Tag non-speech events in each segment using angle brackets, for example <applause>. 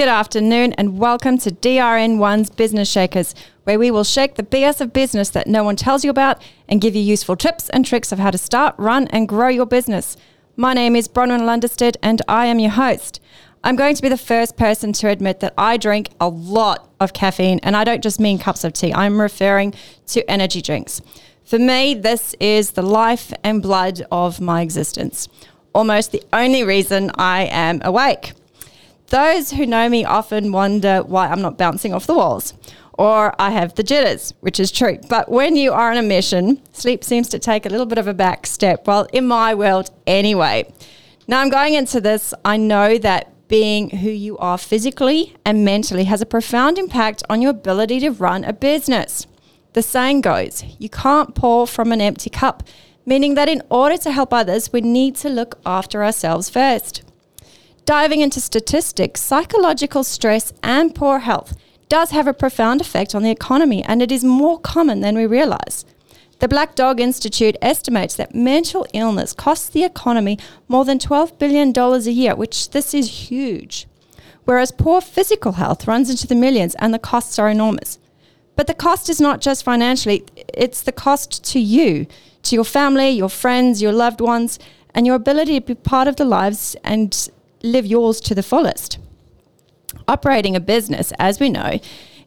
Good afternoon, and welcome to DRN1's Business Shakers, where we will shake the BS of business that no one tells you about and give you useful tips and tricks of how to start, run, and grow your business. My name is Bronwyn Lunderstead, and I am your host. I'm going to be the first person to admit that I drink a lot of caffeine, and I don't just mean cups of tea, I'm referring to energy drinks. For me, this is the life and blood of my existence. Almost the only reason I am awake. Those who know me often wonder why I'm not bouncing off the walls or I have the jitters, which is true. But when you are on a mission, sleep seems to take a little bit of a back step. Well, in my world, anyway. Now I'm going into this, I know that being who you are physically and mentally has a profound impact on your ability to run a business. The saying goes, you can't pour from an empty cup, meaning that in order to help others, we need to look after ourselves first. Diving into statistics, psychological stress and poor health does have a profound effect on the economy, and it is more common than we realize. The Black Dog Institute estimates that mental illness costs the economy more than $12 billion a year, which this is huge. Whereas poor physical health runs into the millions and the costs are enormous. But the cost is not just financially, it's the cost to you, to your family, your friends, your loved ones, and your ability to be part of the lives and live yours to the fullest. Operating a business, as we know,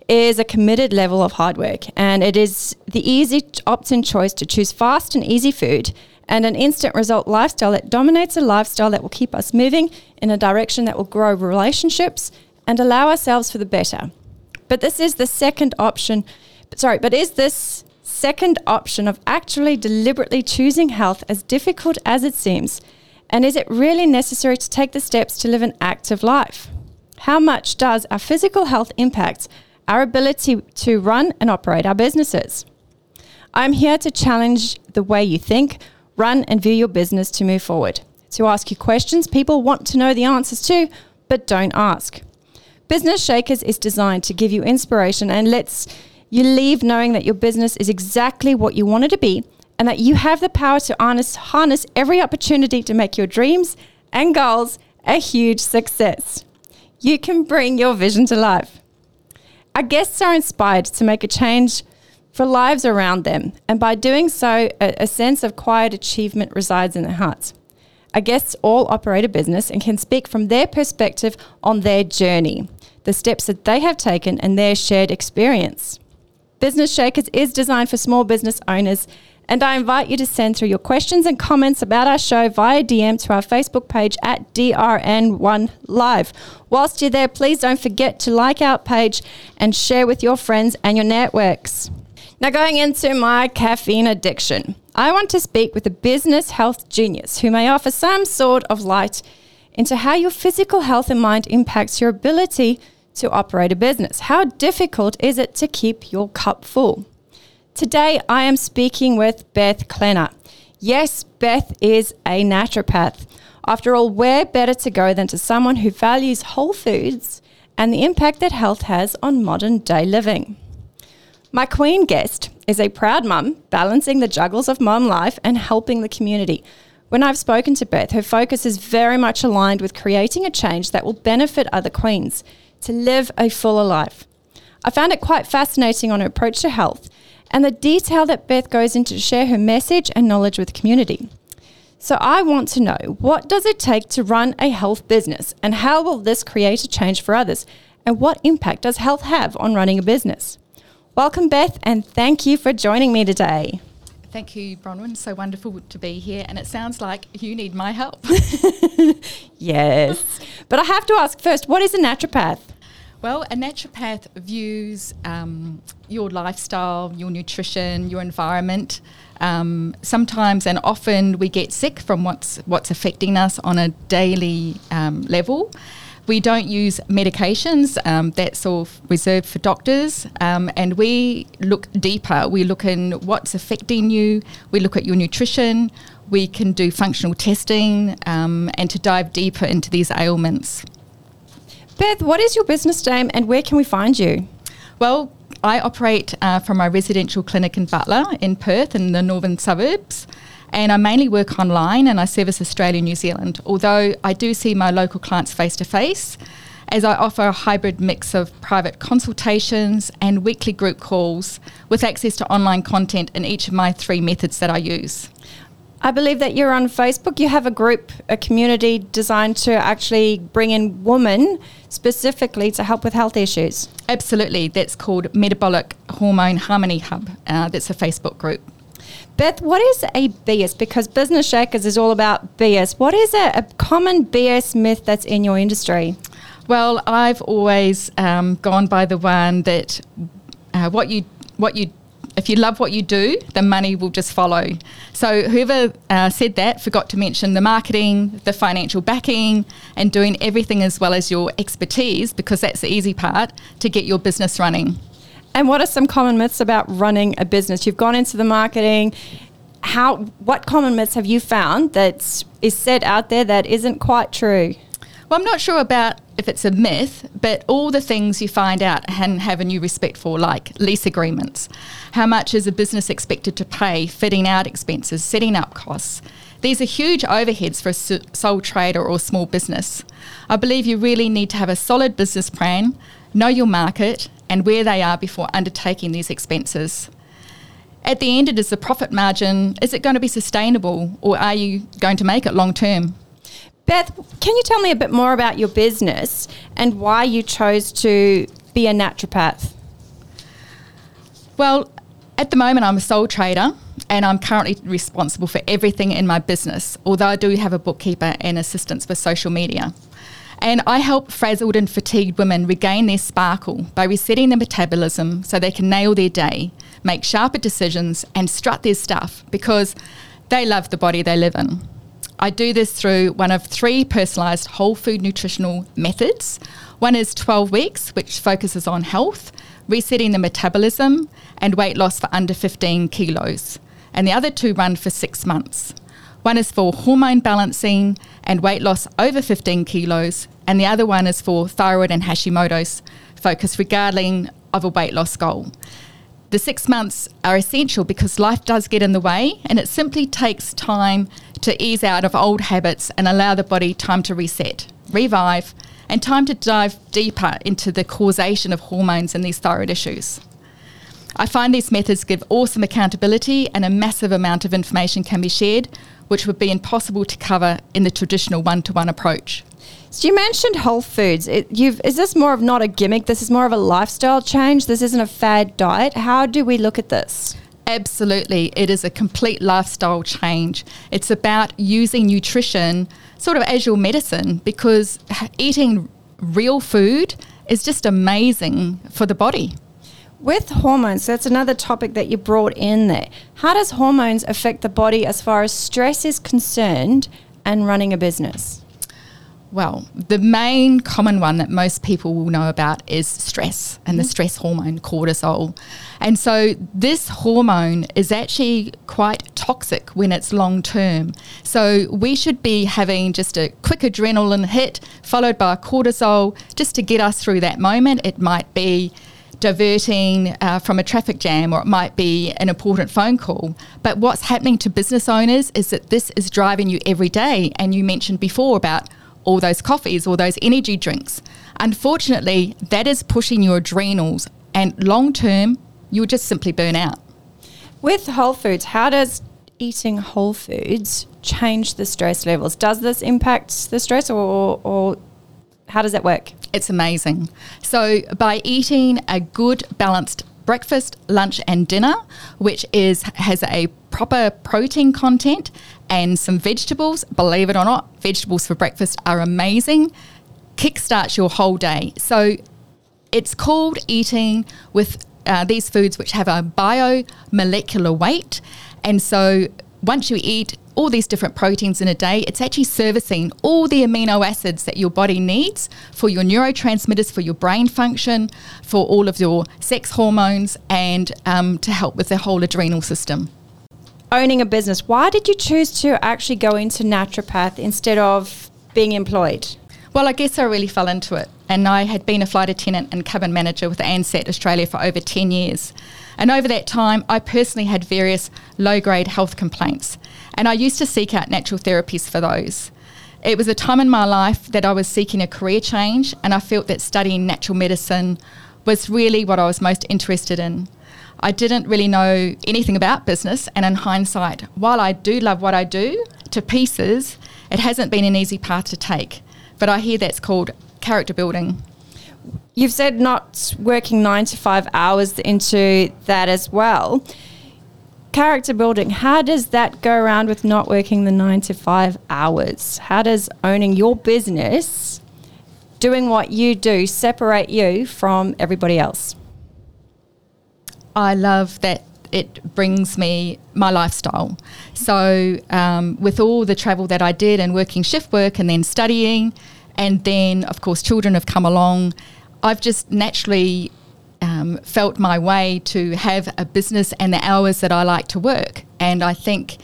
is a committed level of hard work, and it is the easy opt in choice to choose fast and easy food and an instant result lifestyle that dominates a lifestyle that will keep us moving in a direction that will grow relationships and allow ourselves for the better. But this is the second option. Sorry, but is this second option of actually deliberately choosing health as difficult as it seems? And is it really necessary to take the steps to live an active life? How much does our physical health impact our ability to run and operate our businesses? I'm here to challenge the way you think, run, and view your business to move forward, to ask you questions people want to know the answers to, but don't ask. Business Shakers is designed to give you inspiration and lets you leave knowing that your business is exactly what you want it to be and that you have the power to harness, harness every opportunity to make your dreams and goals a huge success. You can bring your vision to life. Our guests are inspired to make a change for lives around them, and by doing so, a, a sense of quiet achievement resides in their hearts. Our guests all operate a business and can speak from their perspective on their journey, the steps that they have taken, and their shared experience. Business Shakers is designed for small business owners and I invite you to send through your questions and comments about our show via DM to our Facebook page at DRN1 Live. Whilst you're there, please don't forget to like our page and share with your friends and your networks. Now, going into my caffeine addiction, I want to speak with a business health genius who may offer some sort of light into how your physical health and mind impacts your ability to operate a business. How difficult is it to keep your cup full? Today, I am speaking with Beth Klenner. Yes, Beth is a naturopath. After all, where better to go than to someone who values whole foods and the impact that health has on modern day living? My queen guest is a proud mum, balancing the juggles of mum life and helping the community. When I've spoken to Beth, her focus is very much aligned with creating a change that will benefit other queens to live a fuller life. I found it quite fascinating on her approach to health and the detail that Beth goes into to share her message and knowledge with the community. So I want to know what does it take to run a health business and how will this create a change for others and what impact does health have on running a business? Welcome Beth and thank you for joining me today. Thank you, Bronwyn. So wonderful to be here. And it sounds like you need my help. <laughs> yes. But I have to ask first what is a naturopath? Well, a naturopath views um, your lifestyle, your nutrition, your environment. Um, sometimes and often we get sick from what's what's affecting us on a daily um, level. We don't use medications. Um, that's all reserved for doctors. Um, and we look deeper. We look in what's affecting you. We look at your nutrition. We can do functional testing um, and to dive deeper into these ailments. Beth, what is your business name and where can we find you? Well, I operate uh, from my residential clinic in Butler in Perth in the northern suburbs. And I mainly work online and I service Australia and New Zealand, although I do see my local clients face to face. as I offer a hybrid mix of private consultations and weekly group calls with access to online content in each of my three methods that I use. I believe that you're on Facebook. You have a group, a community designed to actually bring in women specifically to help with health issues. Absolutely. That's called Metabolic Hormone Harmony Hub. Uh, that's a Facebook group. Beth, what is a BS? Because Business Shakers is all about BS. What is a, a common BS myth that's in your industry? Well, I've always um, gone by the one that uh, what you what you if you love what you do, the money will just follow. So whoever uh, said that forgot to mention the marketing, the financial backing, and doing everything as well as your expertise because that's the easy part to get your business running. And what are some common myths about running a business? You've gone into the marketing. How? What common myths have you found that is said out there that isn't quite true? Well, I'm not sure about if it's a myth, but all the things you find out and have a new respect for, like lease agreements, how much is a business expected to pay, fitting out expenses, setting up costs. These are huge overheads for a sole trader or small business. I believe you really need to have a solid business plan, know your market and where they are before undertaking these expenses. At the end, it is the profit margin. Is it going to be sustainable or are you going to make it long term? Beth, can you tell me a bit more about your business and why you chose to be a naturopath? Well, at the moment, I'm a sole trader and I'm currently responsible for everything in my business, although I do have a bookkeeper and assistants for social media. And I help frazzled and fatigued women regain their sparkle by resetting their metabolism so they can nail their day, make sharper decisions, and strut their stuff because they love the body they live in. I do this through one of three personalised whole food nutritional methods. One is 12 weeks, which focuses on health, resetting the metabolism, and weight loss for under 15 kilos. And the other two run for six months. One is for hormone balancing and weight loss over 15 kilos, and the other one is for thyroid and Hashimoto's, focus regarding of a weight loss goal. The six months are essential because life does get in the way, and it simply takes time to ease out of old habits and allow the body time to reset, revive, and time to dive deeper into the causation of hormones and these thyroid issues. I find these methods give awesome accountability and a massive amount of information can be shared, which would be impossible to cover in the traditional one to one approach. So you mentioned whole foods. Is this more of not a gimmick? This is more of a lifestyle change. This isn't a fad diet. How do we look at this? Absolutely. It is a complete lifestyle change. It's about using nutrition sort of as your medicine because eating real food is just amazing for the body. With hormones, that's another topic that you brought in there. How does hormones affect the body as far as stress is concerned and running a business? Well, the main common one that most people will know about is stress and the mm-hmm. stress hormone cortisol. And so this hormone is actually quite toxic when it's long term. So we should be having just a quick adrenaline hit followed by cortisol just to get us through that moment. It might be diverting uh, from a traffic jam or it might be an important phone call. But what's happening to business owners is that this is driving you every day. And you mentioned before about all those coffees or those energy drinks. Unfortunately, that is pushing your adrenals, and long term, you'll just simply burn out. With whole foods, how does eating whole foods change the stress levels? Does this impact the stress, or, or how does that work? It's amazing. So, by eating a good, balanced breakfast, lunch, and dinner, which is has a proper protein content and some vegetables. Believe it or not, vegetables for breakfast are amazing. Kickstarts your whole day. So it's called eating with uh, these foods which have a biomolecular weight. And so once you eat all these different proteins in a day, it's actually servicing all the amino acids that your body needs for your neurotransmitters, for your brain function, for all of your sex hormones, and um, to help with the whole adrenal system. Owning a business, why did you choose to actually go into naturopath instead of being employed? Well, I guess I really fell into it. And I had been a flight attendant and cabin manager with Ansett Australia for over 10 years. And over that time, I personally had various low grade health complaints. And I used to seek out natural therapies for those. it was a time in my life that I was seeking a career change, and I felt that studying natural medicine was really what I was most interested in. I didn't really know anything about business, and in hindsight, while I do love what I do to pieces, it hasn't been an easy path to take. But I hear that's called character building. You've said not working nine to five hours into that as well. Character building, how does that go around with not working the nine to five hours? How does owning your business, doing what you do, separate you from everybody else? I love that it brings me my lifestyle. So, um, with all the travel that I did and working shift work and then studying, and then, of course, children have come along, I've just naturally um, felt my way to have a business and the hours that I like to work. And I think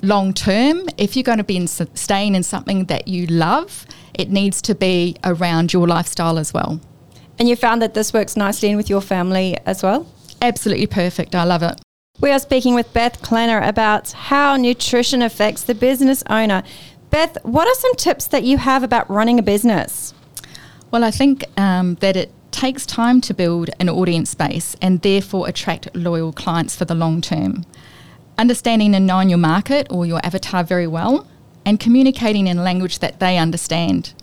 long term, if you're going to be in, staying in something that you love, it needs to be around your lifestyle as well. And you found that this works nicely in with your family as well? Absolutely perfect. I love it. We are speaking with Beth Klenner about how nutrition affects the business owner. Beth, what are some tips that you have about running a business? Well, I think um, that it takes time to build an audience base and therefore attract loyal clients for the long term. Understanding and knowing your market or your avatar very well and communicating in language that they understand.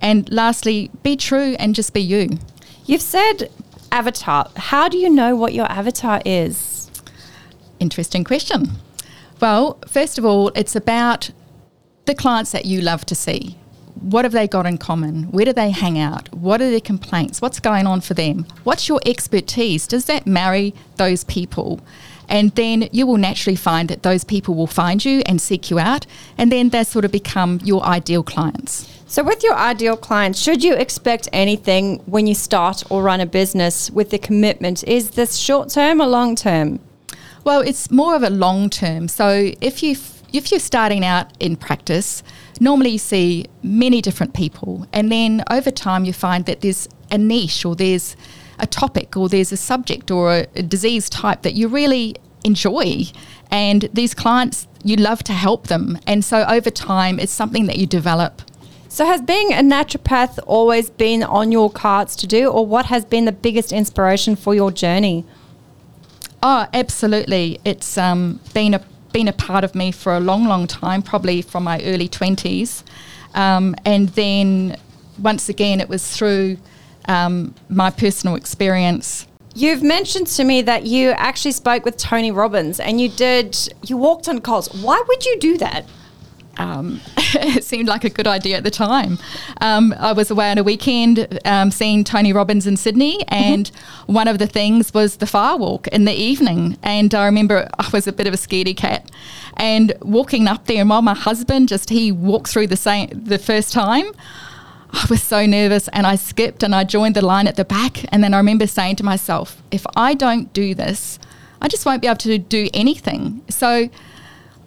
And lastly, be true and just be you. You've said avatar. How do you know what your avatar is? Interesting question. Well, first of all, it's about the clients that you love to see. What have they got in common? Where do they hang out? What are their complaints? What's going on for them? What's your expertise? Does that marry those people? And then you will naturally find that those people will find you and seek you out, and then they sort of become your ideal clients. So, with your ideal clients, should you expect anything when you start or run a business with the commitment? Is this short term or long term? Well, it's more of a long term. So, if you if you're starting out in practice, normally you see many different people, and then over time you find that there's a niche or there's a topic or there's a subject or a, a disease type that you really enjoy. And these clients, you love to help them. And so over time, it's something that you develop. So, has being a naturopath always been on your cards to do, or what has been the biggest inspiration for your journey? Oh, absolutely. It's um, been a been a part of me for a long, long time, probably from my early twenties, um, and then once again, it was through um, my personal experience. You've mentioned to me that you actually spoke with Tony Robbins, and you did. You walked on coals. Why would you do that? um, <laughs> it seemed like a good idea at the time. Um, I was away on a weekend um, seeing Tony Robbins in Sydney, mm-hmm. and mm-hmm. one of the things was the fire walk in the evening. And I remember I was a bit of a scaredy cat, and walking up there, and while my husband just he walked through the same the first time. I was so nervous and I skipped and I joined the line at the back. And then I remember saying to myself, if I don't do this, I just won't be able to do anything. So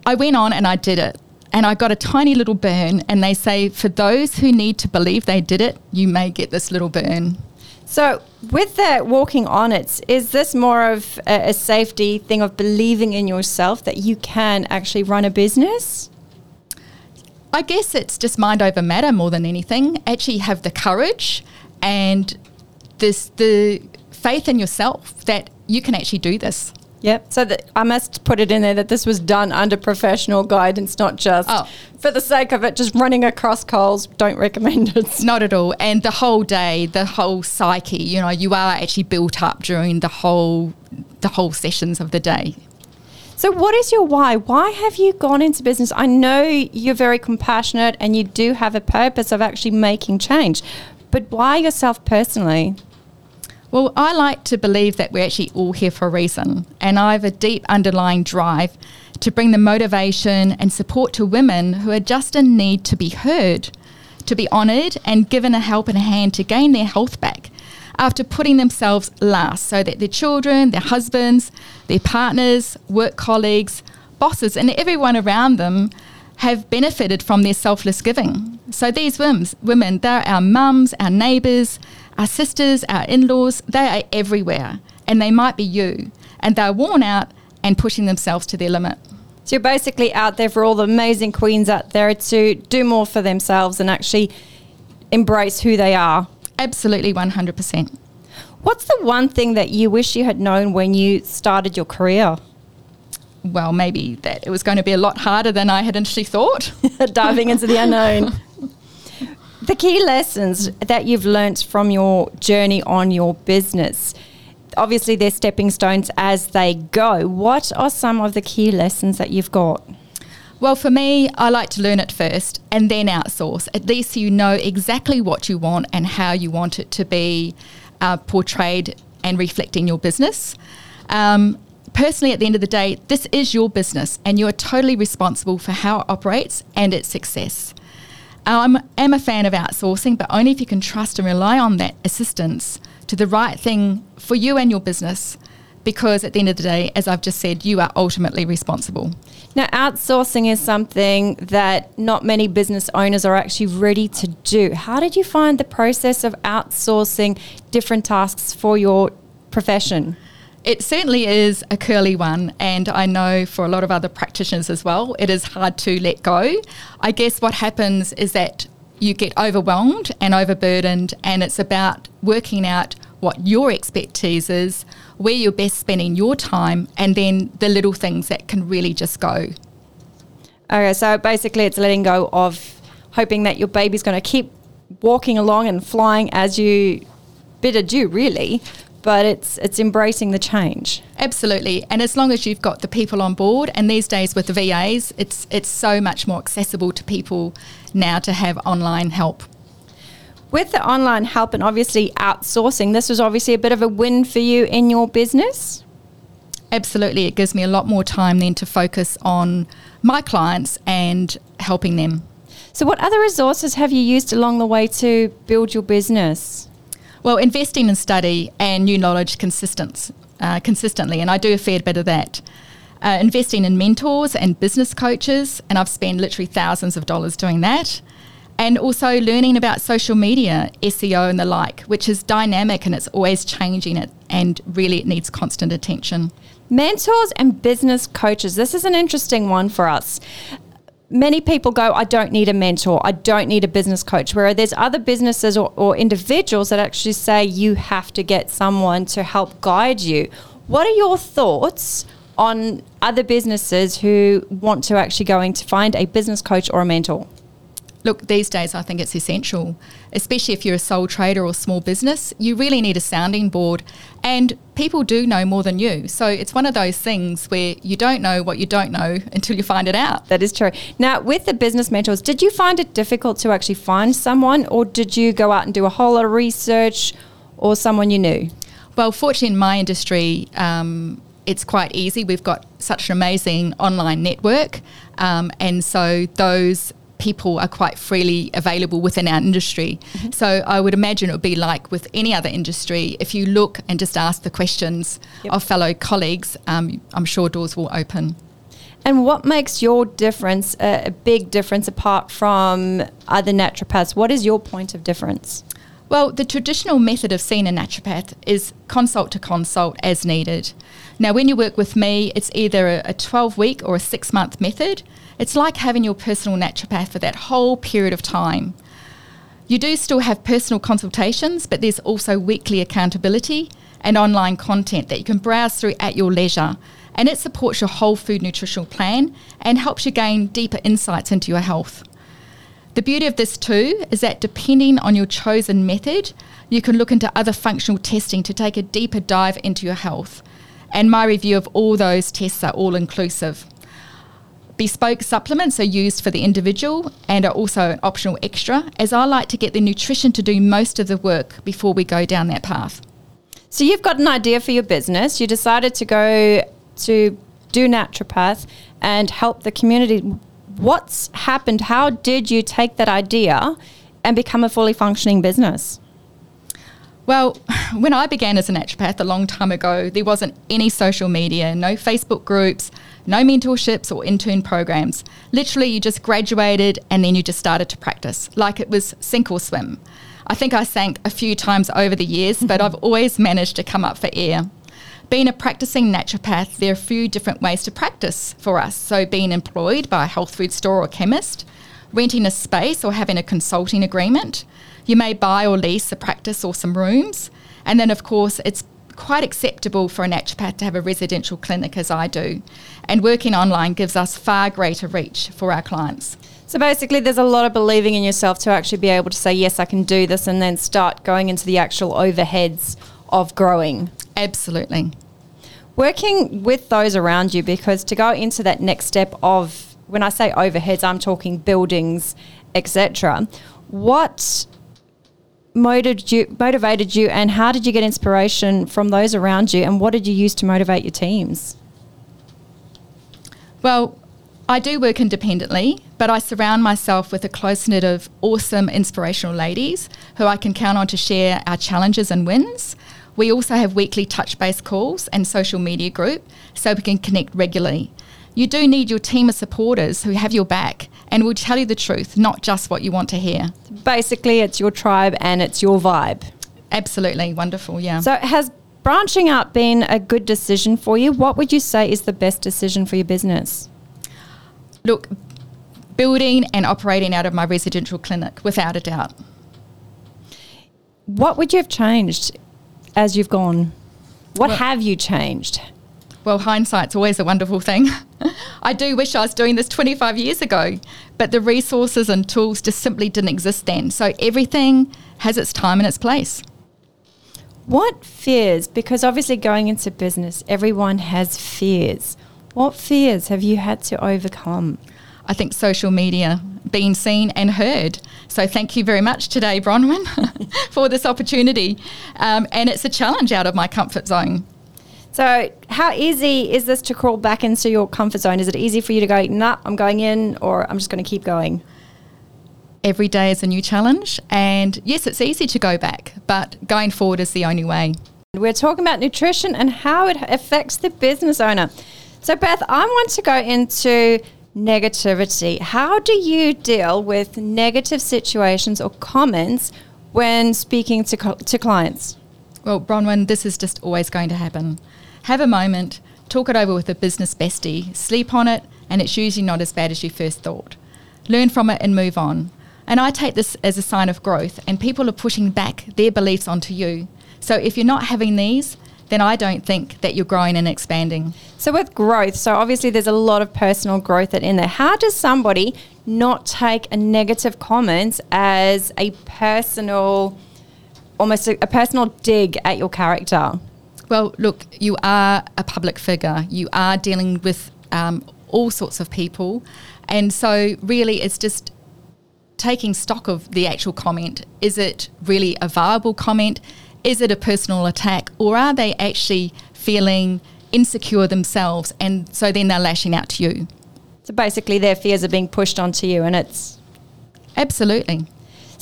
I went on and I did it and I got a tiny little burn. And they say, for those who need to believe they did it, you may get this little burn. So, with that walking on it, is this more of a, a, safety thing of believing in yourself that you can actually run a business? I guess it's just mind over matter more than anything. Actually, have the courage and this the faith in yourself that you can actually do this. Yep. So that I must put it in there that this was done under professional guidance, not just oh. for the sake of it, just running across coals. Don't recommend it. <laughs> Not at all. And the whole day, the whole psyche, you know, you are actually built up during the whole the whole sessions of the day. So, what is your why? Why have you gone into business? I know you're very compassionate and you do have a purpose of actually making change, but why yourself personally? Well, I like to believe that we're actually all here for a reason, and I have a deep underlying drive to bring the motivation and support to women who are just in need to be heard, to be honoured, and given a help and a hand to gain their health back after putting themselves last so that their children, their husbands, their partners, work colleagues, bosses, and everyone around them have benefited from their selfless giving. So these women, they're our mums, our neighbours, our sisters, our in laws, they are everywhere and they might be you and they're worn out and pushing themselves to their limit. So you're basically out there for all the amazing queens out there to do more for themselves and actually embrace who they are. Absolutely, 100%. What's the one thing that you wish you had known when you started your career? Well, maybe that it was going to be a lot harder than I had initially thought. <laughs> Diving into the unknown. <laughs> the key lessons that you've learnt from your journey on your business. Obviously, they're stepping stones as they go. What are some of the key lessons that you've got? Well, for me, I like to learn it first and then outsource. At least you know exactly what you want and how you want it to be uh, portrayed and reflecting your business. Um, personally, at the end of the day, this is your business and you are totally responsible for how it operates and its success. I am a fan of outsourcing, but only if you can trust and rely on that assistance to the right thing for you and your business because at the end of the day, as I've just said, you are ultimately responsible. Now, outsourcing is something that not many business owners are actually ready to do. How did you find the process of outsourcing different tasks for your profession? It certainly is a curly one, and I know for a lot of other practitioners as well, it is hard to let go. I guess what happens is that you get overwhelmed and overburdened, and it's about working out what your expertise is, where you're best spending your time, and then the little things that can really just go. Okay, so basically, it's letting go of hoping that your baby's going to keep walking along and flying as you bid adieu, really. But it's it's embracing the change. Absolutely, and as long as you've got the people on board, and these days with the VAs, it's it's so much more accessible to people now to have online help with the online help and obviously outsourcing, this was obviously a bit of a win for you in your business. Absolutely. It gives me a lot more time then to focus on my clients and helping them. So, what other resources have you used along the way to build your business? Well, investing in study and new knowledge consistent, uh, consistently, and I do a fair bit of that. Uh, investing in mentors and business coaches, and I've spent literally thousands of dollars doing that and also learning about social media, SEO, and the like, which is dynamic and it's always changing it, and really it needs constant attention. Mentors and business coaches. This is an interesting one for us. Many people go, I don't need a mentor, I don't need a business coach. Where there's other businesses or, or individuals that actually say you have to get someone to help guide you. What are your thoughts on other businesses who want to actually going to find a business coach or a mentor? Look, these days I think it's essential, especially if you're a sole trader or small business. You really need a sounding board, and people do know more than you. So it's one of those things where you don't know what you don't know <laughs> until you find it out. That is true. Now, with the business mentors, did you find it difficult to actually find someone, or did you go out and do a whole lot of research, or someone you knew? Well, fortunately, in my industry, um, it's quite easy. We've got such an amazing online network, um, and so those people are quite freely available within our industry. Mm-hmm. So I would imagine it would be like with any other industry. If you look and just ask the questions yep. of fellow colleagues, um, I'm sure doors will open. And what makes your difference uh, a big difference apart from other naturopaths? What is your point of difference? Well, the traditional method of seeing a naturopath is consult to consult as needed. Now, when you work with me, it's either a 12 week or a six month method. It's like having your personal naturopath for that whole period of time. You do still have personal consultations, but there's also weekly accountability and online content that you can browse through at your leisure. And it supports your whole food nutritional plan and helps you gain deeper insights into your health. The beauty of this too is that depending on your chosen method, you can look into other functional testing to take a deeper dive into your health. And my review of all those tests are all inclusive. Bespoke supplements are used for the individual and are also an optional extra, as I like to get the nutrition to do most of the work before we go down that path. So, you've got an idea for your business, you decided to go to do naturopath and help the community what's happened? How did you take that idea and become a fully functioning business? Well, when I began as a naturopath a long time ago, there wasn't any social media, no Facebook groups, no mentorships or intern programs. Literally, you just graduated and then you just started to practice like it was sink or swim. I think I sank a few times over the years, but mm-hmm. I've always managed to come up for air. being a practicing naturopath, there are a few different ways to practice for us. So, being employed by a health food store or chemist, renting a space or having a consulting agreement. You may buy or lease a practice or some rooms. And then, of course, it's quite acceptable for a naturopath to have a residential clinic, as I do. And working online gives us far greater reach for our clients. So basically, there's a lot of believing in yourself to actually be able to say, yes, I can do this, and then start going into the actual overheads of growing. Absolutely. Working with those around you, because to go into that next step of, when I say overheads, I'm talking buildings, etc. What motivated you, motivated you, and how did you get inspiration from those around you, and what did you use to motivate your teams? Well, I do work independently, but I surround myself with a close knit of awesome, inspirational ladies who I can count on to share our challenges and wins. We also have weekly touch base calls and social media group so we can connect regularly. You do need your team of supporters who have your back and will tell you the truth, not just what you want to hear. Basically, it's your tribe and it's your vibe. Absolutely wonderful, yeah. So, has branching out been a good decision for you? What would you say is the best decision for your business? Look, building and operating out of my residential clinic, without a doubt. What would you have changed as you've gone? What well, have you changed? Well, hindsight's always a wonderful thing. <laughs> I do wish I was doing this 25 years ago, but the resources and tools just simply didn't exist then. So everything has its time and its place. What fears? Because obviously, going into business, everyone has fears. What fears have you had to overcome? I think social media, being seen and heard. So thank you very much today, Bronwyn, <laughs> for this opportunity. Um, and it's a challenge out of my comfort zone. So, how easy is this to crawl back into your comfort zone? Is it easy for you to go, nah, I'm going in, or I'm just going to keep going? Every day is a new challenge. And yes, it's easy to go back, but going forward is the only way. We're talking about nutrition and how it affects the business owner. So, Beth, I want to go into negativity. How do you deal with negative situations or comments when speaking to, to clients? Well, Bronwyn, this is just always going to happen. Have a moment, talk it over with a business bestie, sleep on it, and it's usually not as bad as you first thought. Learn from it and move on. And I take this as a sign of growth, and people are pushing back their beliefs onto you. So if you're not having these, then I don't think that you're growing and expanding. So with growth, so obviously there's a lot of personal growth in there. How does somebody not take a negative comment as a personal, almost a, a personal dig at your character? Well, look, you are a public figure. You are dealing with um, all sorts of people. And so, really, it's just taking stock of the actual comment. Is it really a viable comment? Is it a personal attack? Or are they actually feeling insecure themselves? And so then they're lashing out to you. So basically, their fears are being pushed onto you, and it's. Absolutely.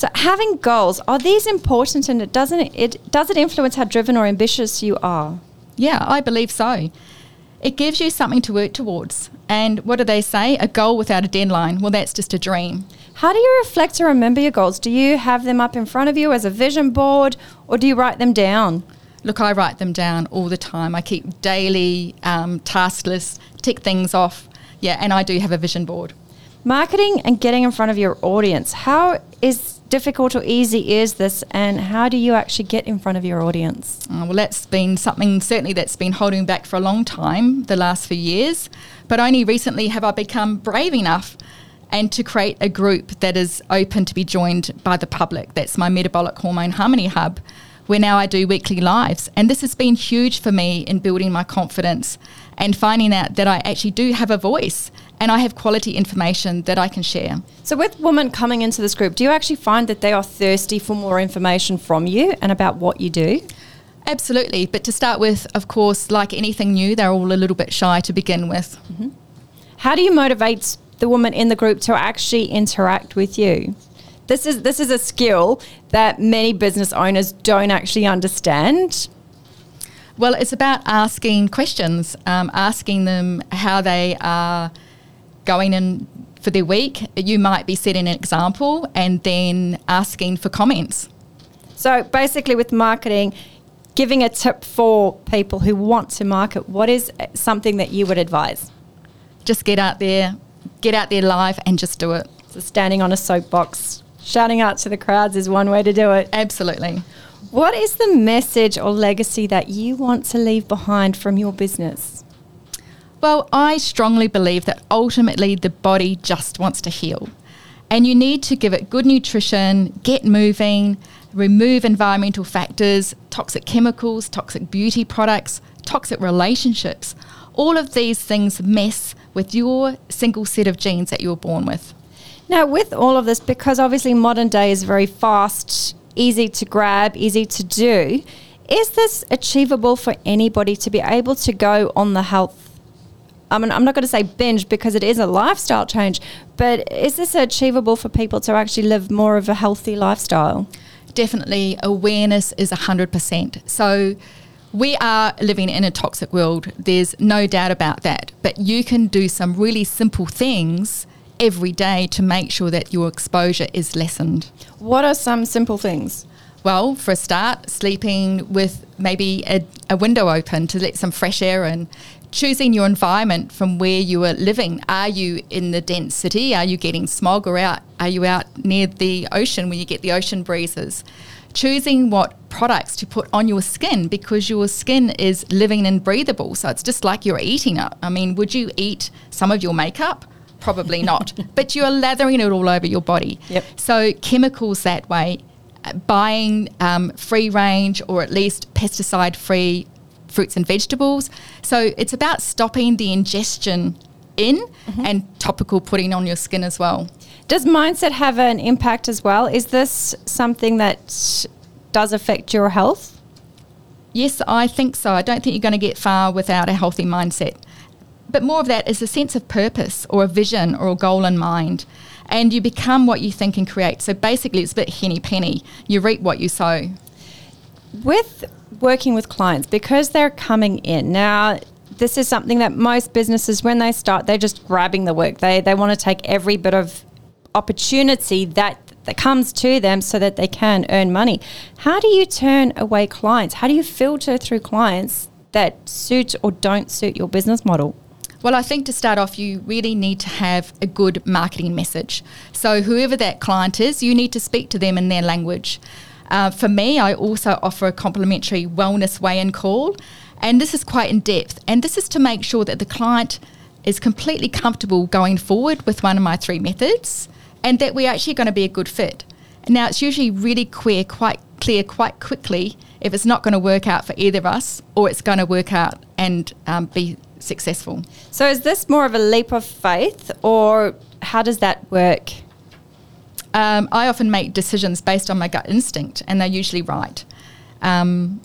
So having goals are these important, and it doesn't it does it influence how driven or ambitious you are? Yeah, I believe so. It gives you something to work towards. And what do they say? A goal without a deadline. Well, that's just a dream. How do you reflect or remember your goals? Do you have them up in front of you as a vision board, or do you write them down? Look, I write them down all the time. I keep daily um, task lists, tick things off. Yeah, and I do have a vision board. Marketing and getting in front of your audience. How is difficult or easy is this, and how do you actually get in front of your audience? Uh, well, that's been something certainly that's been holding back for a long time, the last few years. But only recently have I become brave enough and to create a group that is open to be joined by the public. That's my Metabolic Hormone Harmony Hub, where now I do weekly lives. And this has been huge for me in building my confidence and finding out that I actually do have a voice and I have quality information that I can share. So, with women coming into this group, do you actually find that they are thirsty for more information from you and about what you do? Absolutely. But to start with, of course, like anything new, they're all a little bit shy to begin with. Mm-hmm. How do you motivate the woman in the group to actually interact with you? This is this is a skill that many business owners don't actually understand. Well, it's about asking questions, um, asking them how they are going in for their week, you might be setting an example and then asking for comments. So basically, with marketing, giving a tip for people who want to market, what is something that you would advise? Just get out there, get out there live, and just do it. So standing on a soapbox, shouting out to the crowds is one way to do it. Absolutely. What is the message or legacy that you want to leave behind from your business? Well, I strongly believe that ultimately the body just wants to heal. And you need to give it good nutrition, get moving, remove environmental factors, toxic chemicals, toxic beauty products, toxic relationships. All of these things mess with your single set of genes that you were born with. Now, with all of this, because obviously modern day is very fast, easy to grab, easy to do, is this achievable for anybody to be able to go on the health? I mean, I'm not going to say binge because it is a lifestyle change, but is this achievable for people to actually live more of a healthy lifestyle? Definitely, awareness is 100%. So, we are living in a toxic world. There's no doubt about that. But you can do some really simple things every day to make sure that your exposure is lessened. What are some simple things? Well, for a start, sleeping with maybe a, a window open to let some fresh air in. Choosing your environment from where you are living. Are you in the dense city? Are you getting smog or out? Are you out near the ocean when you get the ocean breezes? choosing what products to put on your skin because your skin is living and breathable. So it's just like you're eating it. I mean, would you eat some of your makeup? Probably not. <laughs> but you're lathering it all over your body. Yep. So chemicals that way, buying um, free range or at least pesticide free fruits and vegetables. So it's about stopping the ingestion in mm-hmm. and topical putting on your skin as well. Does mindset have an impact as well? Is this something that does affect your health? Yes, I think so. I don't think you're going to get far without a healthy mindset. But more of that is a sense of purpose or a vision or a goal in mind. And you become what you think and create. So basically, it's a bit henny penny. You reap what you sow. With working with clients, because they're coming in, now this is something that most businesses, when they start, they're just grabbing the work. They, they want to take every bit of opportunity that that comes to them so that they can earn money. How do you turn away clients? How do you filter through clients that suit or don't suit your business model? Well, I think to start off, you really need to have a good marketing message. So, whoever that client is, you need to speak to them in their language. Uh, for me, I also offer a complimentary wellness weigh in call, and this is quite in depth. And this is to make sure that the client is completely comfortable going forward with one of my three methods and that we're actually going to be a good fit. Now, it's usually really clear, quite clear, quite quickly if it's not going to work out for either of us or it's going to work out and um, be successful. So, is this more of a leap of faith or how does that work? Um, I often make decisions based on my gut instinct, and they're usually right. Um,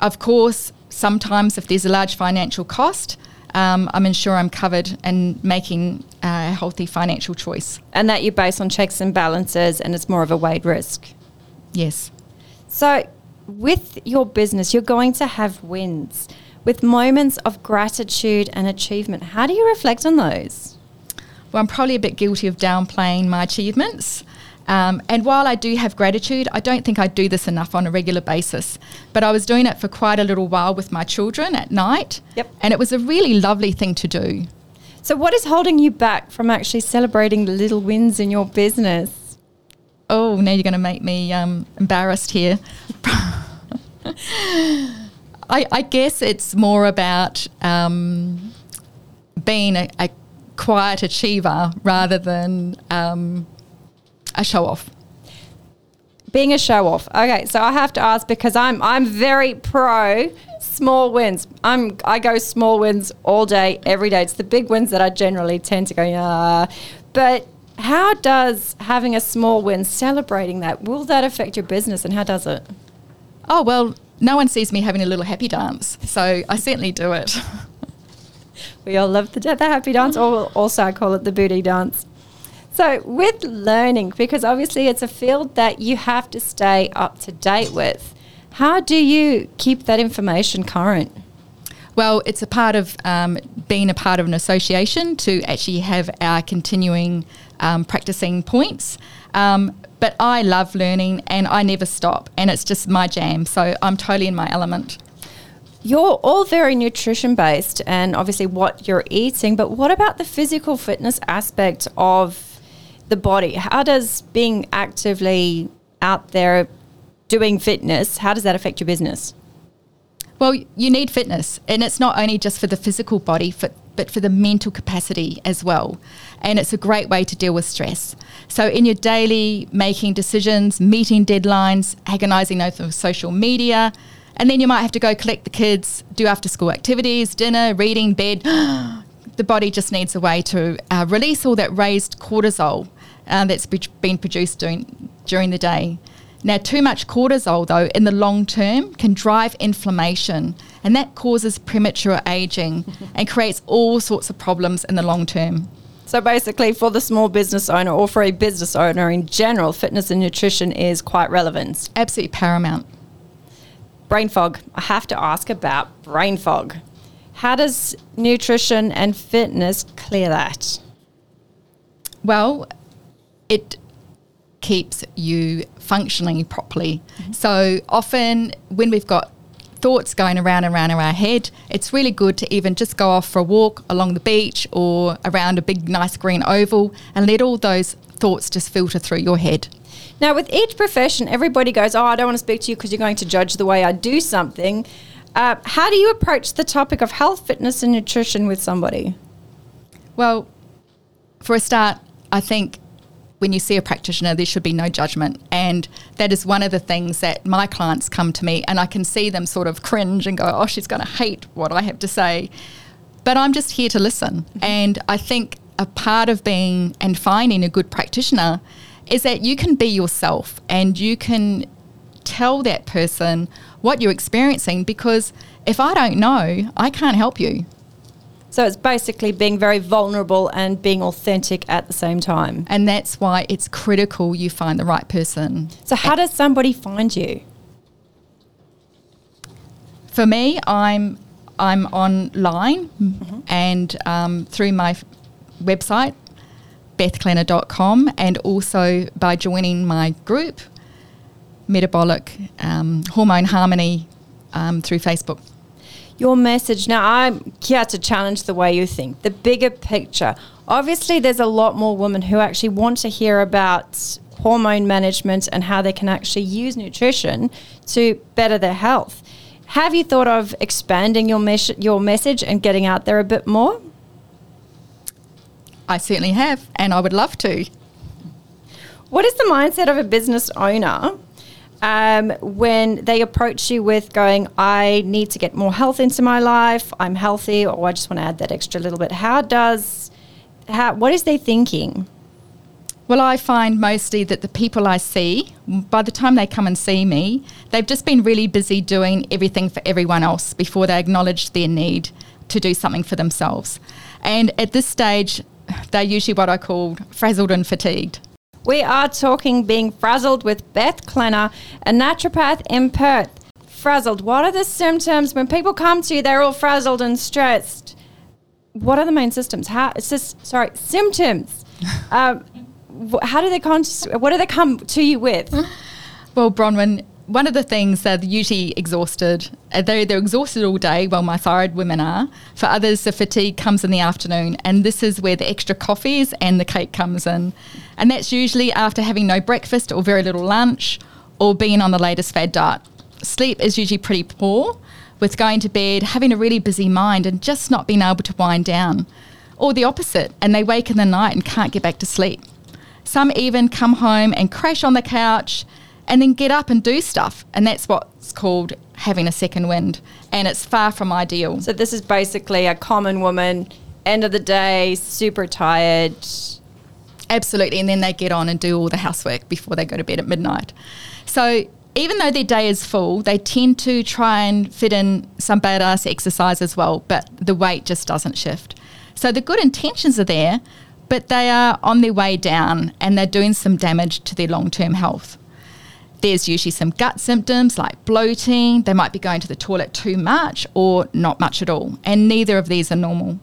of course, sometimes if there's a large financial cost, um, I'm ensure I'm covered and making a healthy financial choice. And that you base on checks and balances and it's more of a weighed risk. Yes. So, with your business, you're going to have wins with moments of gratitude and achievement. How do you reflect on those? Well, I'm probably a bit guilty of downplaying my achievements. Um, and while I do have gratitude, I don't think I do this enough on a regular basis. But I was doing it for quite a little while with my children at night. Yep. And it was a really lovely thing to do. So, what is holding you back from actually celebrating the little wins in your business? Oh, now you're going to make me um, embarrassed here. <laughs> <laughs> I, I, guess it's more about um, being a, a, quiet achiever rather than um, a show off? Being a show off. Okay, so I have to ask because I'm I'm very pro small wins. I'm I go small wins all day, every day. It's the big wins that I generally tend to go, yeah. But how does having a small win, celebrating that, will that affect your business and how does it? Oh well, no one sees me having a little happy dance, so I certainly do it. we all love the, the happy dance, or also I call it the booty dance. So, with learning, because obviously it's a field that you have to stay up to date with, how do you keep that information current? Well, it's a part of um, being a part of an association to actually have our continuing um, practicing points. Um, but I love learning and I never stop, and it's just my jam. So I'm totally in my element. You're all very nutrition based and obviously what you're eating, but what about the physical fitness aspect of the body? How does being actively out there doing fitness, how does that affect your business? Well, you need fitness, and it's not only just for the physical body, but for the mental capacity as well. And it's a great way to deal with stress. So, in your daily making decisions, meeting deadlines, agonizing over social media, and then you might have to go collect the kids, do after school activities, dinner, reading, bed. <gasps> the body just needs a way to uh, release all that raised cortisol uh, that's been produced during, during the day. Now, too much cortisol, though, in the long term can drive inflammation, and that causes premature aging <laughs> and creates all sorts of problems in the long term. So, basically, for the small business owner or for a business owner in general, fitness and nutrition is quite relevant. Absolutely paramount brain fog. I have to ask about brain fog. How does nutrition and fitness clear that? Well, it keeps you functioning properly. Mm-hmm. So often when we've got thoughts going around and around in our head, it's really good to even just go off for a walk along the beach or around a big nice green oval and let all those thoughts just filter through your head. Now, with each profession, everybody goes, Oh, I don't want to speak to you because you're going to judge the way I do something. Uh, how do you approach the topic of health, fitness, and nutrition with somebody? Well, for a start, I think when you see a practitioner, there should be no judgment. And that is one of the things that my clients come to me and I can see them sort of cringe and go, oh, she's going to hate what I have to say. But I'm just here to listen. Mm-hmm. And I think a part of being and finding a good practitioner is that you can be yourself and you can tell that person what you're experiencing because if I don't know, I can't help you. So it's basically being very vulnerable and being authentic at the same time. And that's why it's critical you find the right person. So, how does somebody find you? For me, I'm I'm online mm-hmm. and um, through my website, bethklenner.com, and also by joining my group, Metabolic um, Hormone Harmony, um, through Facebook. Your message now, I'm here to challenge the way you think, the bigger picture. Obviously, there's a lot more women who actually want to hear about hormone management and how they can actually use nutrition to better their health. Have you thought of expanding your, mes- your message and getting out there a bit more? I certainly have, and I would love to. What is the mindset of a business owner um, when they approach you with going, I need to get more health into my life, I'm healthy, or I just want to add that extra little bit? How does, how, what is they thinking? Well, I find mostly that the people I see, by the time they come and see me, they've just been really busy doing everything for everyone else before they acknowledge their need to do something for themselves. And at this stage, they're usually what I call frazzled and fatigued. We are talking being frazzled with Beth Klenner, a naturopath in Perth. Frazzled, what are the symptoms when people come to you? They're all frazzled and stressed. What are the main symptoms? How? It's just sorry, symptoms. <laughs> um, how do they come? What do they come to you with? Well, Bronwyn, one of the things they're usually exhausted. Uh, they're, they're exhausted all day, well, my thyroid women are. For others, the fatigue comes in the afternoon, and this is where the extra coffees and the cake comes in. And that's usually after having no breakfast or very little lunch or being on the latest fad diet. Sleep is usually pretty poor, with going to bed, having a really busy mind, and just not being able to wind down. Or the opposite, and they wake in the night and can't get back to sleep. Some even come home and crash on the couch and then get up and do stuff. And that's what's called having a second wind. And it's far from ideal. So, this is basically a common woman, end of the day, super tired. Absolutely. And then they get on and do all the housework before they go to bed at midnight. So, even though their day is full, they tend to try and fit in some badass exercise as well, but the weight just doesn't shift. So, the good intentions are there, but they are on their way down and they're doing some damage to their long term health. There's usually some gut symptoms like bloating, they might be going to the toilet too much or not much at all, and neither of these are normal.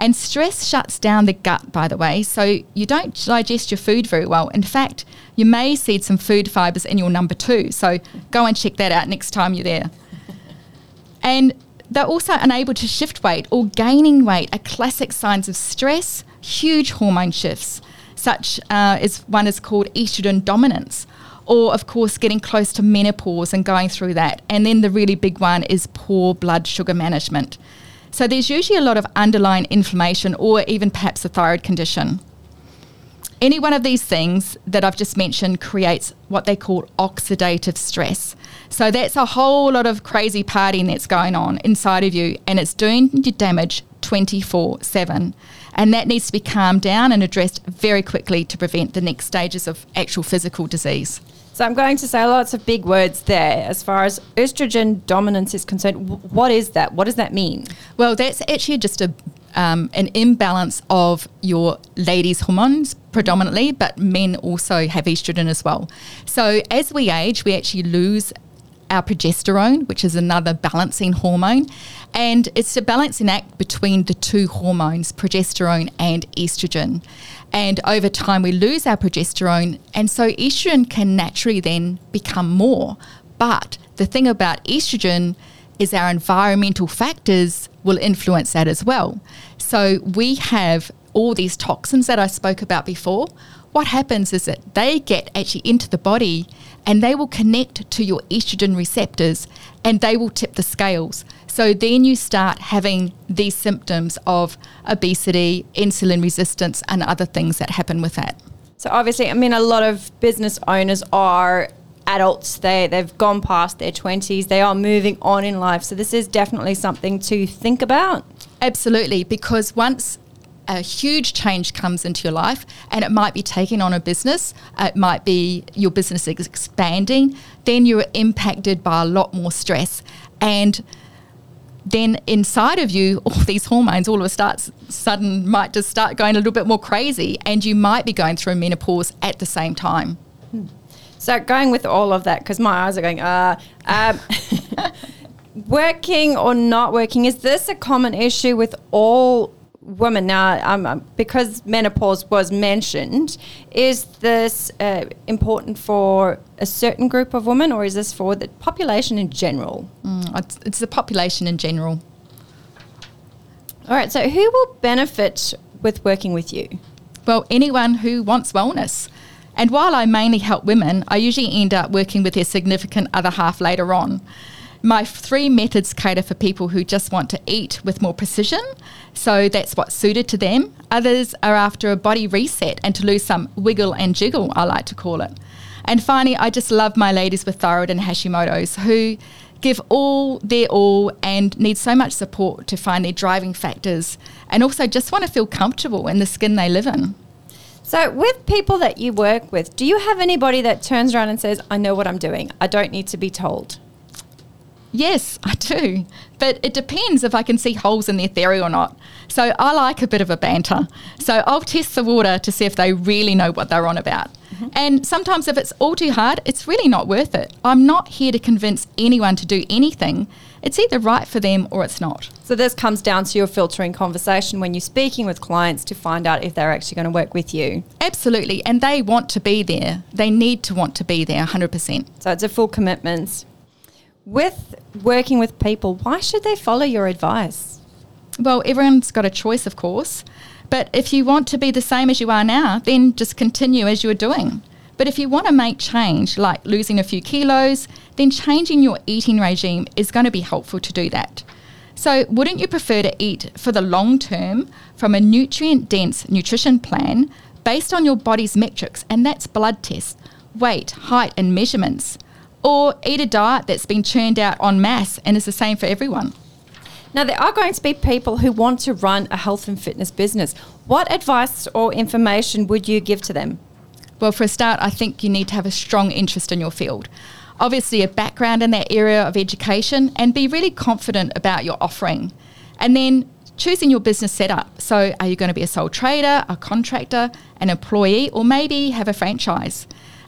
And stress shuts down the gut, by the way, so you don't digest your food very well. In fact, you may see some food fibers in your number two. So go and check that out next time you're there. and they're also unable to shift weight or gaining weight are classic signs of stress, huge hormone shifts, such uh, as one is called estrogen dominance, or of course getting close to menopause and going through that. And then the really big one is poor blood sugar management. So there's usually a lot of underlying inflammation or even perhaps a thyroid condition. Any one of these things that I've just mentioned creates what they call oxidative stress. So that's a whole lot of crazy partying that's going on inside of you and it's doing you damage 24 7. And that needs to be calmed down and addressed very quickly to prevent the next stages of actual physical disease. So I'm going to say lots of big words there as far as estrogen dominance is concerned. What is that? What does that mean? Well, that's actually just a um, an imbalance of your ladies' hormones predominantly, but men also have estrogen as well. So as we age, we actually lose our progesterone, which is another balancing hormone. And it's a balancing act between the two hormones, progesterone and estrogen. And over time, we lose our progesterone. And so estrogen can naturally then become more. But the thing about estrogen is our environmental factors will influence that as well. So we have all these toxins that I spoke about before. What happens is that they get actually into the body and they will connect to your estrogen receptors and they will tip the scales. So then you start having these symptoms of obesity, insulin resistance, and other things that happen with that. So obviously, I mean, a lot of business owners are adults. They they've gone past their twenties. They are moving on in life. So this is definitely something to think about. Absolutely, because once a huge change comes into your life and it might be taking on a business, it might be your business is expanding, then you're impacted by a lot more stress. And then inside of you, all these hormones all of a start, sudden might just start going a little bit more crazy, and you might be going through menopause at the same time. Hmm. So going with all of that, because my eyes are going, uh, um, <laughs> working or not working, is this a common issue with all women? Now um, um, because menopause was mentioned is this uh, important for a certain group of women or is this for the population in general? Mm, it's, it's the population in general. All right so who will benefit with working with you? Well anyone who wants wellness. And while i mainly help women i usually end up working with their significant other half later on my three methods cater for people who just want to eat with more precision, so that's what's suited to them. Others are after a body reset and to lose some wiggle and jiggle, I like to call it. And finally, I just love my ladies with thyroid and Hashimoto's who give all their all and need so much support to find their driving factors and also just want to feel comfortable in the skin they live in. So, with people that you work with, do you have anybody that turns around and says, I know what I'm doing? I don't need to be told? Yes, I do. But it depends if I can see holes in their theory or not. So I like a bit of a banter. So I'll test the water to see if they really know what they're on about. Mm-hmm. And sometimes if it's all too hard, it's really not worth it. I'm not here to convince anyone to do anything. It's either right for them or it's not. So this comes down to your filtering conversation when you're speaking with clients to find out if they're actually going to work with you. Absolutely. And they want to be there. They need to want to be there 100%. So it's a full commitment with working with people, why should they follow your advice? Well, everyone's got a choice, of course. But if you want to be the same as you are now, then just continue as you are doing. But if you want to make change, like losing a few kilos, then changing your eating regime is going to be helpful to do that. So, wouldn't you prefer to eat for the long term from a nutrient dense nutrition plan based on your body's metrics, and that's blood tests, weight, height, and measurements? Or eat a diet that's been churned out en masse and is the same for everyone. Now, there are going to be people who want to run a health and fitness business. What advice or information would you give to them? Well, for a start, I think you need to have a strong interest in your field. Obviously, a background in that area of education and be really confident about your offering. And then choosing your business setup. So, are you going to be a sole trader, a contractor, an employee, or maybe have a franchise?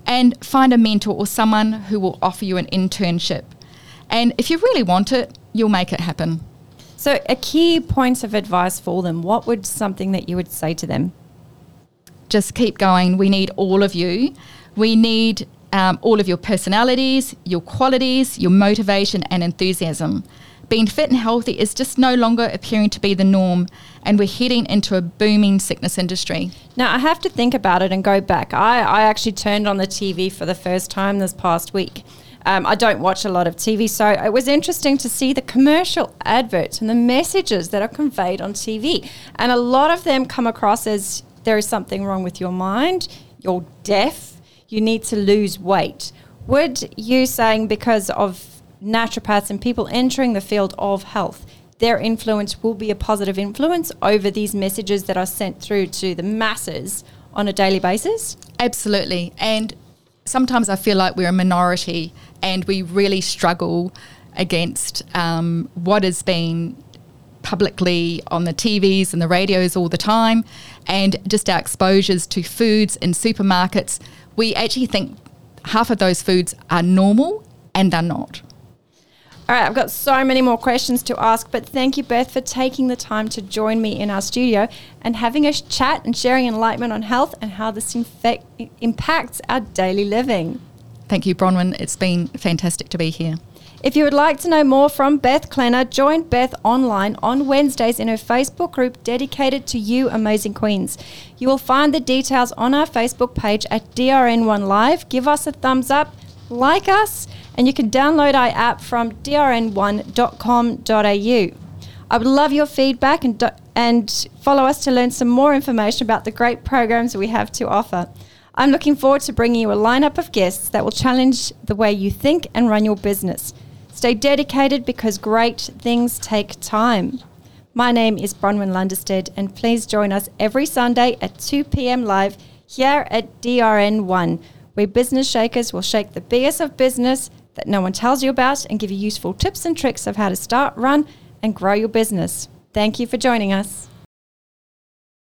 And find a mentor or someone who will offer you an internship. And if you really want it, you'll make it happen. So, a key points of advice for them. What would something that you would say to them? Just keep going. We need all of you. We need um, all of your personalities, your qualities, your motivation, and enthusiasm. Being fit and healthy is just no longer appearing to be the norm, and we're heading into a booming sickness industry. Now, I have to think about it and go back. I, I actually turned on the TV for the first time this past week. Um, I don't watch a lot of TV, so it was interesting to see the commercial adverts and the messages that are conveyed on TV. And a lot of them come across as there is something wrong with your mind, you're deaf, you need to lose weight. Would you saying because of naturopaths and people entering the field of health, their influence will be a positive influence over these messages that are sent through to the masses on a daily basis? Absolutely. And sometimes I feel like we're a minority and we really struggle against um, what has been publicly on the TVs and the radios all the time, and just our exposures to foods in supermarkets. We actually think half of those foods are normal and they're not. All right, I've got so many more questions to ask, but thank you, Beth, for taking the time to join me in our studio and having a chat and sharing enlightenment on health and how this infect, impacts our daily living. Thank you, Bronwyn. It's been fantastic to be here. If you would like to know more from Beth Klenner, join Beth online on Wednesdays in her Facebook group dedicated to you, amazing queens. You will find the details on our Facebook page at DRN1 Live. Give us a thumbs up, like us, and you can download our app from drn1.com.au. I would love your feedback and, and follow us to learn some more information about the great programs we have to offer. I'm looking forward to bringing you a lineup of guests that will challenge the way you think and run your business. Stay dedicated because great things take time. My name is Bronwyn Lunderstead, and please join us every Sunday at 2 p.m. live here at DRN1, where business shakers will shake the BS of business that no one tells you about and give you useful tips and tricks of how to start, run, and grow your business. Thank you for joining us.